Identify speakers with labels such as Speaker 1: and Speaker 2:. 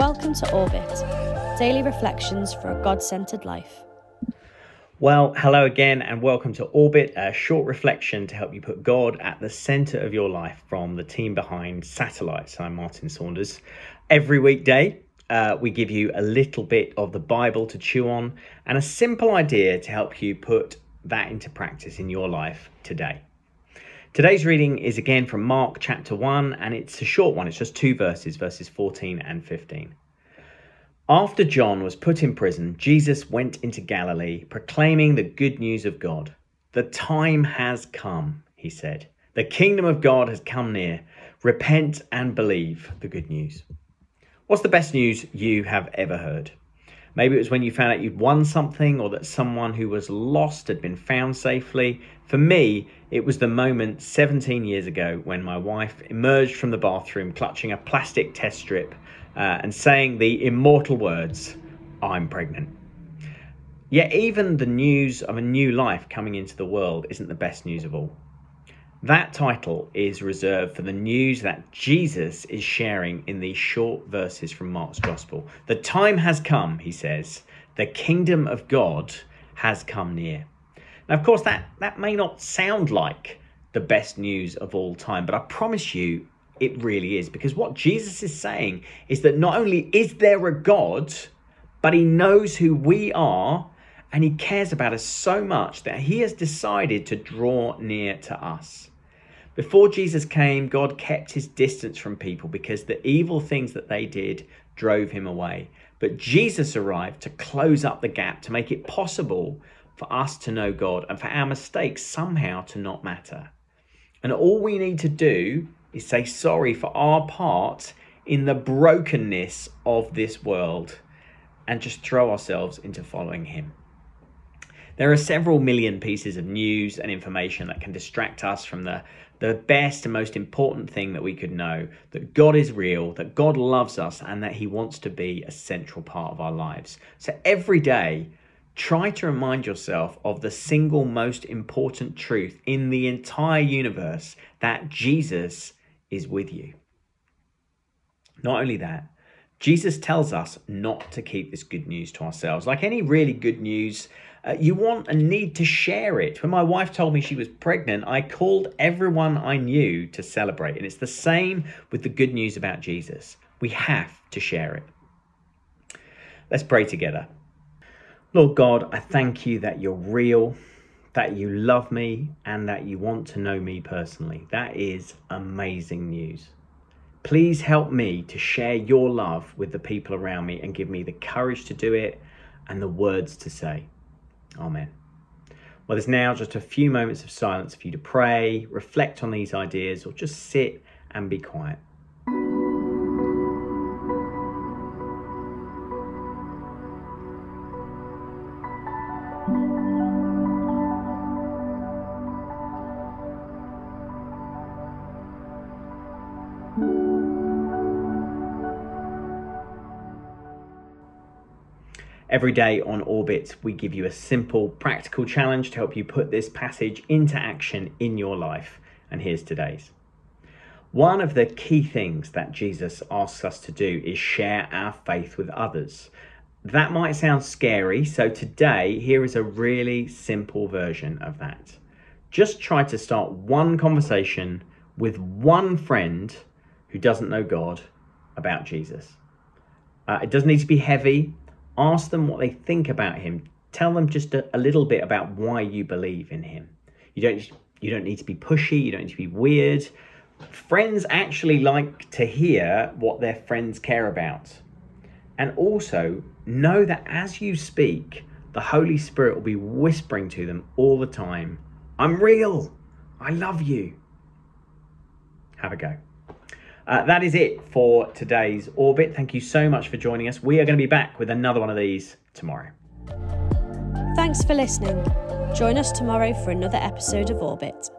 Speaker 1: Welcome to Orbit, daily reflections for a God centered life.
Speaker 2: Well, hello again, and welcome to Orbit, a short reflection to help you put God at the centre of your life from the team behind Satellites. I'm Martin Saunders. Every weekday, uh, we give you a little bit of the Bible to chew on and a simple idea to help you put that into practice in your life today. Today's reading is again from Mark chapter 1, and it's a short one. It's just two verses, verses 14 and 15. After John was put in prison, Jesus went into Galilee, proclaiming the good news of God. The time has come, he said. The kingdom of God has come near. Repent and believe the good news. What's the best news you have ever heard? Maybe it was when you found out you'd won something or that someone who was lost had been found safely. For me, it was the moment 17 years ago when my wife emerged from the bathroom clutching a plastic test strip uh, and saying the immortal words, I'm pregnant. Yet, even the news of a new life coming into the world isn't the best news of all. That title is reserved for the news that Jesus is sharing in these short verses from Mark's Gospel. The time has come, he says, the kingdom of God has come near. Now, of course, that, that may not sound like the best news of all time, but I promise you it really is. Because what Jesus is saying is that not only is there a God, but he knows who we are and he cares about us so much that he has decided to draw near to us. Before Jesus came, God kept his distance from people because the evil things that they did drove him away. But Jesus arrived to close up the gap, to make it possible for us to know God and for our mistakes somehow to not matter. And all we need to do is say sorry for our part in the brokenness of this world and just throw ourselves into following Him. There are several million pieces of news and information that can distract us from the, the best and most important thing that we could know that God is real, that God loves us, and that He wants to be a central part of our lives. So every day, try to remind yourself of the single most important truth in the entire universe that Jesus is with you. Not only that, Jesus tells us not to keep this good news to ourselves. Like any really good news, uh, you want and need to share it. When my wife told me she was pregnant, I called everyone I knew to celebrate. And it's the same with the good news about Jesus. We have to share it. Let's pray together. Lord God, I thank you that you're real, that you love me, and that you want to know me personally. That is amazing news. Please help me to share your love with the people around me and give me the courage to do it and the words to say. Amen. Well, there's now just a few moments of silence for you to pray, reflect on these ideas, or just sit and be quiet. Every day on Orbit, we give you a simple, practical challenge to help you put this passage into action in your life. And here's today's. One of the key things that Jesus asks us to do is share our faith with others. That might sound scary, so today, here is a really simple version of that. Just try to start one conversation with one friend who doesn't know God about Jesus. Uh, it doesn't need to be heavy, Ask them what they think about him. Tell them just a, a little bit about why you believe in him. You don't you don't need to be pushy, you don't need to be weird. Friends actually like to hear what their friends care about. And also know that as you speak, the Holy Spirit will be whispering to them all the time, I'm real. I love you. Have a go. Uh, that is it for today's Orbit. Thank you so much for joining us. We are going to be back with another one of these tomorrow.
Speaker 1: Thanks for listening. Join us tomorrow for another episode of Orbit.